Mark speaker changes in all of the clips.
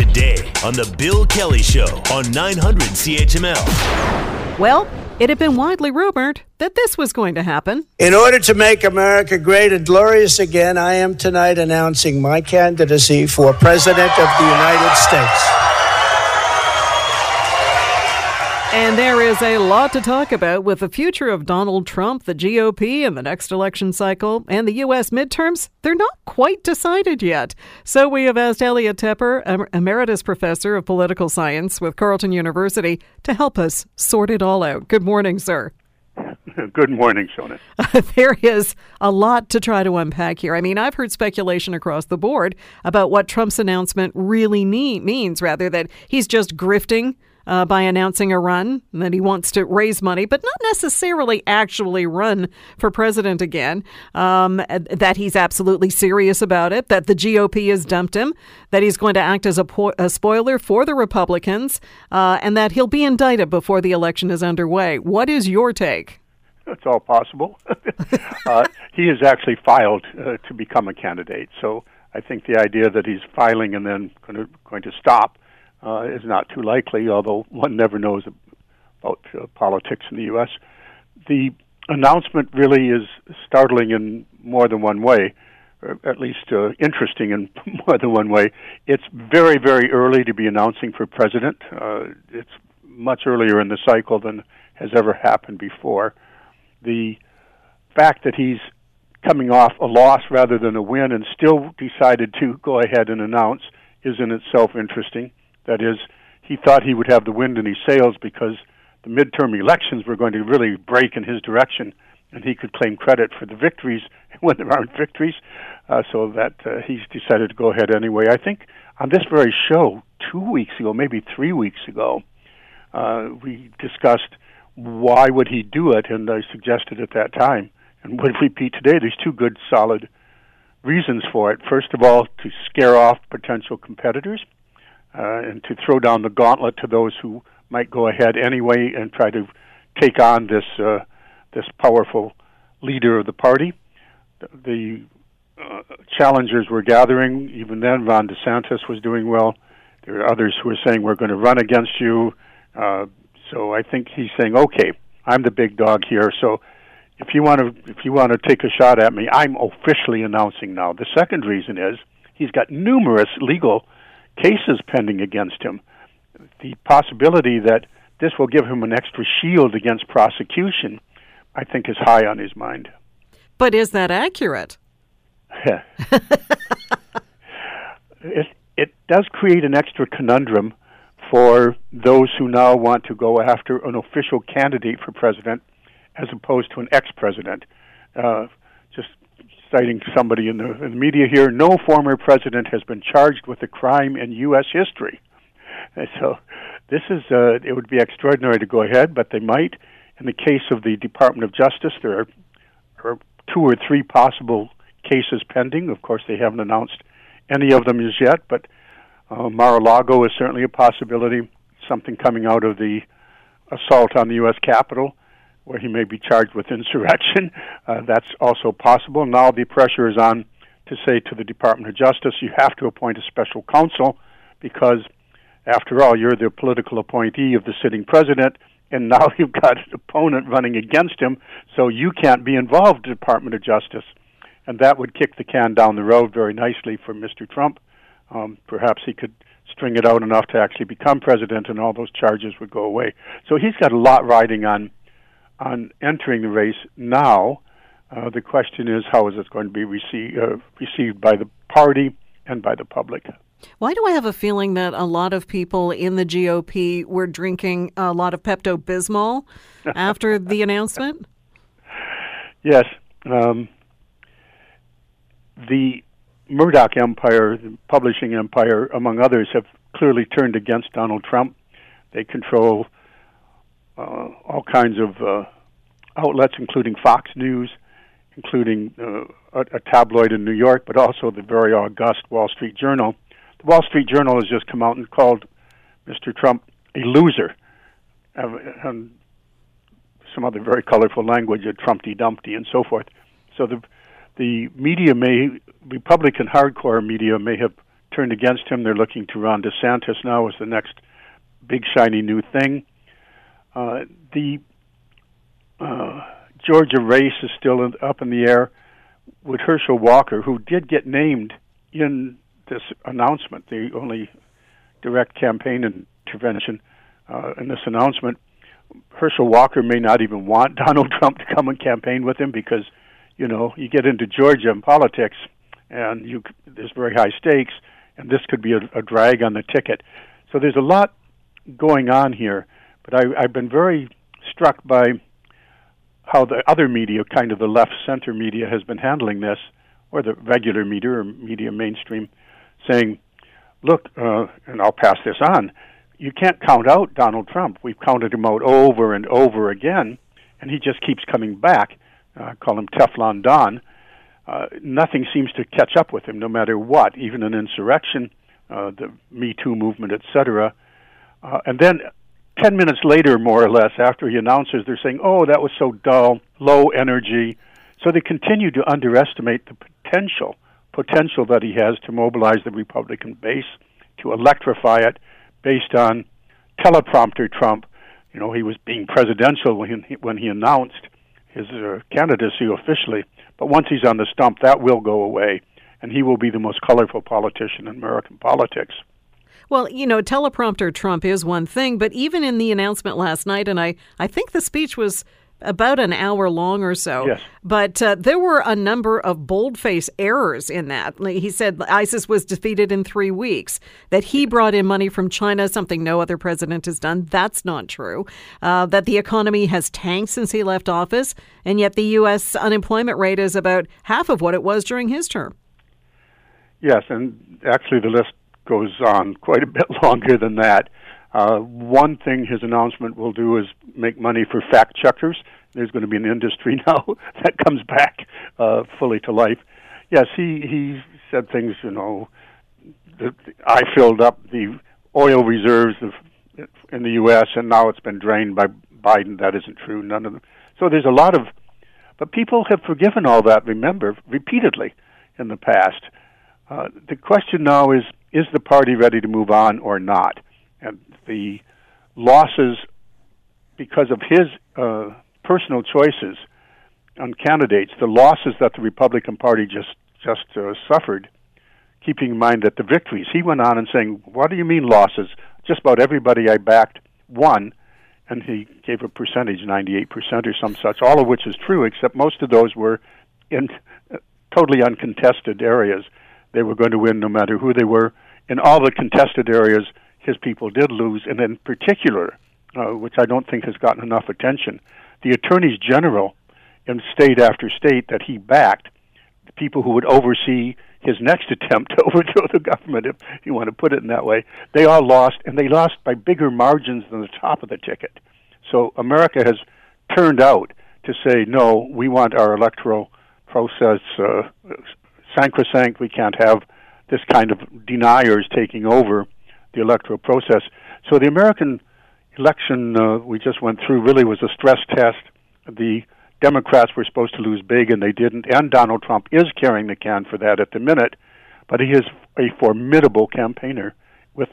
Speaker 1: today on The Bill Kelly Show on 900 CHML.
Speaker 2: Well, it had been widely rumored that this was going to happen.
Speaker 3: In order to make America great and glorious again, I am tonight announcing my candidacy for President of the United States.
Speaker 2: And there is a lot to talk about with the future of Donald Trump, the GOP, and the next election cycle, and the U.S. midterms. They're not quite decided yet. So we have asked Elliot Tepper, Emeritus Professor of Political Science with Carleton University, to help us sort it all out. Good morning, sir.
Speaker 4: Good morning, Shona.
Speaker 2: there is a lot to try to unpack here. I mean, I've heard speculation across the board about what Trump's announcement really need, means, rather, that he's just grifting uh, by announcing a run that he wants to raise money, but not necessarily actually run for president again. Um, that he's absolutely serious about it, that the GOP has dumped him, that he's going to act as a, po- a spoiler for the Republicans, uh, and that he'll be indicted before the election is underway. What is your take?
Speaker 4: It's all possible. uh, he has actually filed uh, to become a candidate, so I think the idea that he's filing and then going to, going to stop uh, is not too likely, although one never knows about uh, politics in the U.S. The announcement really is startling in more than one way, or at least uh, interesting in more than one way. It's very, very early to be announcing for president. Uh, it's much earlier in the cycle than has ever happened before. The fact that he's coming off a loss rather than a win and still decided to go ahead and announce is in itself interesting. That is, he thought he would have the wind in his sails because the midterm elections were going to really break in his direction, and he could claim credit for the victories when there aren't victories. Uh, so that uh, he's decided to go ahead anyway. I think on this very show, two weeks ago, maybe three weeks ago, uh, we discussed why would he do it, and I suggested at that time, and would repeat today. There's two good, solid reasons for it. First of all, to scare off potential competitors uh, and to throw down the gauntlet to those who might go ahead anyway and try to take on this uh, this powerful leader of the party. The, uh, challengers were gathering. Even then, Ron DeSantis was doing well. There are others who are saying we're going to run against you. Uh, so I think he's saying, okay, I'm the big dog here. So if you want to if you want to take a shot at me, I'm officially announcing now. The second reason is he's got numerous legal cases pending against him. The possibility that this will give him an extra shield against prosecution, I think, is high on his mind.
Speaker 2: But is that accurate?
Speaker 4: it, it does create an extra conundrum for those who now want to go after an official candidate for president as opposed to an ex president. Uh, just citing somebody in the, in the media here, no former president has been charged with a crime in U.S. history. And so this is, uh, it would be extraordinary to go ahead, but they might. In the case of the Department of Justice, there are, are two or three possible cases pending. Of course, they haven't announced any of them as yet, but uh, Mar-a-Lago is certainly a possibility. Something coming out of the assault on the U.S. Capitol where he may be charged with insurrection. Uh, that's also possible. Now the pressure is on to say to the Department of Justice, you have to appoint a special counsel because, after all, you're the political appointee of the sitting president, and now you've got an opponent running against him, so you can't be involved Department of Justice. And that would kick the can down the road very nicely for Mr. Trump. Um, perhaps he could string it out enough to actually become president, and all those charges would go away. So he's got a lot riding on on entering the race now. Uh, the question is, how is it going to be received, uh, received by the party and by the public?
Speaker 2: Why do I have a feeling that a lot of people in the GOP were drinking a lot of Pepto Bismol after the announcement?
Speaker 4: Yes. Um, the Murdoch empire, the publishing empire, among others, have clearly turned against Donald Trump. They control all kinds of uh, outlets, including Fox News, including uh, a, a tabloid in New York, but also the very august Wall Street Journal. The Wall Street Journal has just come out and called Mr. Trump a loser, and some other very colorful language, a Trumpty Dumpty, and so forth. So the the media may Republican hardcore media may have turned against him. They're looking to Ron DeSantis now as the next big shiny new thing. Uh, the uh, Georgia race is still in, up in the air with Herschel Walker, who did get named in this announcement, the only direct campaign intervention uh, in this announcement. Herschel Walker may not even want Donald Trump to come and campaign with him because, you know, you get into Georgia and politics, and you there's very high stakes, and this could be a, a drag on the ticket. So there's a lot going on here, but I, I've been very struck by how the other media, kind of the left center media, has been handling this, or the regular media or media mainstream, saying, look, uh, and I'll pass this on, you can't count out Donald Trump. We've counted him out over and over again, and he just keeps coming back. Uh, call him Teflon Don. Uh, nothing seems to catch up with him, no matter what, even an insurrection, uh, the Me Too movement, etc. Uh, and then 10 minutes later, more or less, after he announces, they're saying, oh, that was so dull, low energy. So they continue to underestimate the potential, potential that he has to mobilize the Republican base, to electrify it based on teleprompter Trump. You know, he was being presidential when he, when he announced his uh, candidacy officially. But once he's on the stump, that will go away, and he will be the most colorful politician in American politics.
Speaker 2: Well, you know, teleprompter Trump is one thing, but even in the announcement last night, and I, I think the speech was about an hour long or so.
Speaker 4: Yes.
Speaker 2: But uh, there were a number of boldface errors in that. He said ISIS was defeated in three weeks, that he brought in money from China, something no other president has done. That's not true. Uh, that the economy has tanked since he left office, and yet the U.S. unemployment rate is about half of what it was during his term.
Speaker 4: Yes, and actually the list goes on quite a bit longer than that. Uh, one thing his announcement will do is make money for fact checkers. There's going to be an industry now that comes back uh, fully to life. Yes, he he said things. You know, that I filled up the oil reserves of, in the U.S. and now it's been drained by Biden. That isn't true. None of them. So there's a lot of, but people have forgiven all that. Remember, repeatedly in the past. Uh, the question now is is the party ready to move on or not? And the losses because of his uh, personal choices on candidates, the losses that the Republican Party just just uh, suffered, keeping in mind that the victories, he went on and saying, "What do you mean losses? Just about everybody I backed won." And he gave a percentage, 98% or some such, all of which is true, except most of those were in uh, totally uncontested areas they were going to win no matter who they were. In all the contested areas, his people did lose, and in particular, uh, which I don't think has gotten enough attention, the attorneys general in state after state that he backed, the people who would oversee his next attempt to overthrow the government, if you want to put it in that way, they all lost, and they lost by bigger margins than the top of the ticket. So America has turned out to say, no, we want our electoral process uh, sacrosanct. We can't have this kind of deniers taking over the electoral process. So the American election uh, we just went through really was a stress test. The Democrats were supposed to lose big, and they didn't. And Donald Trump is carrying the can for that at the minute, but he is a formidable campaigner with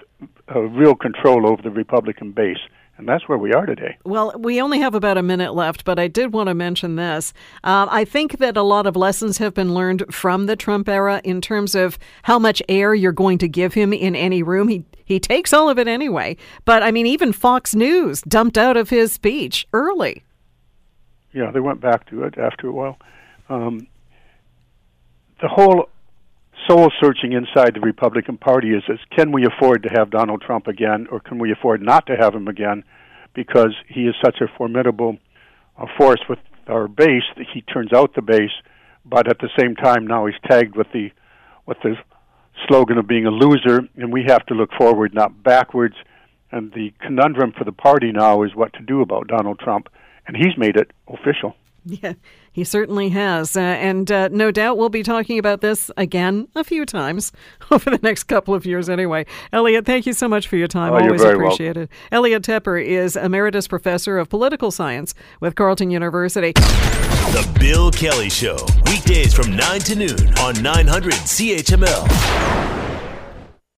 Speaker 4: a real control over the Republican base. And that's where we are today.
Speaker 2: Well, we only have about a minute left, but I did want to mention this. Uh, I think that a lot of lessons have been learned from the Trump era in terms of how much air you're going to give him in any room. He he takes all of it anyway. But I mean, even Fox News dumped out of his speech early.
Speaker 4: Yeah, they went back to it after a while. Um, the whole soul searching inside the Republican Party is, is can we afford to have Donald Trump again, or can we afford not to have him again because he is such a formidable uh, force with our base that he turns out the base, but at the same time now he's tagged with the with the slogan of being a loser, and we have to look forward, not backwards. And the conundrum for the party now is what to do about Donald Trump, and he's made it official.
Speaker 2: Yeah, he certainly has. Uh, and uh, no doubt we'll be talking about this again a few times over the next couple of years anyway. Elliot, thank you so much for your time.
Speaker 4: Oh,
Speaker 2: Always
Speaker 4: appreciate
Speaker 2: it. Elliot Tepper is Emeritus Professor of Political Science with Carleton University.
Speaker 1: The Bill Kelly Show, weekdays from 9 to noon on 900 CHML.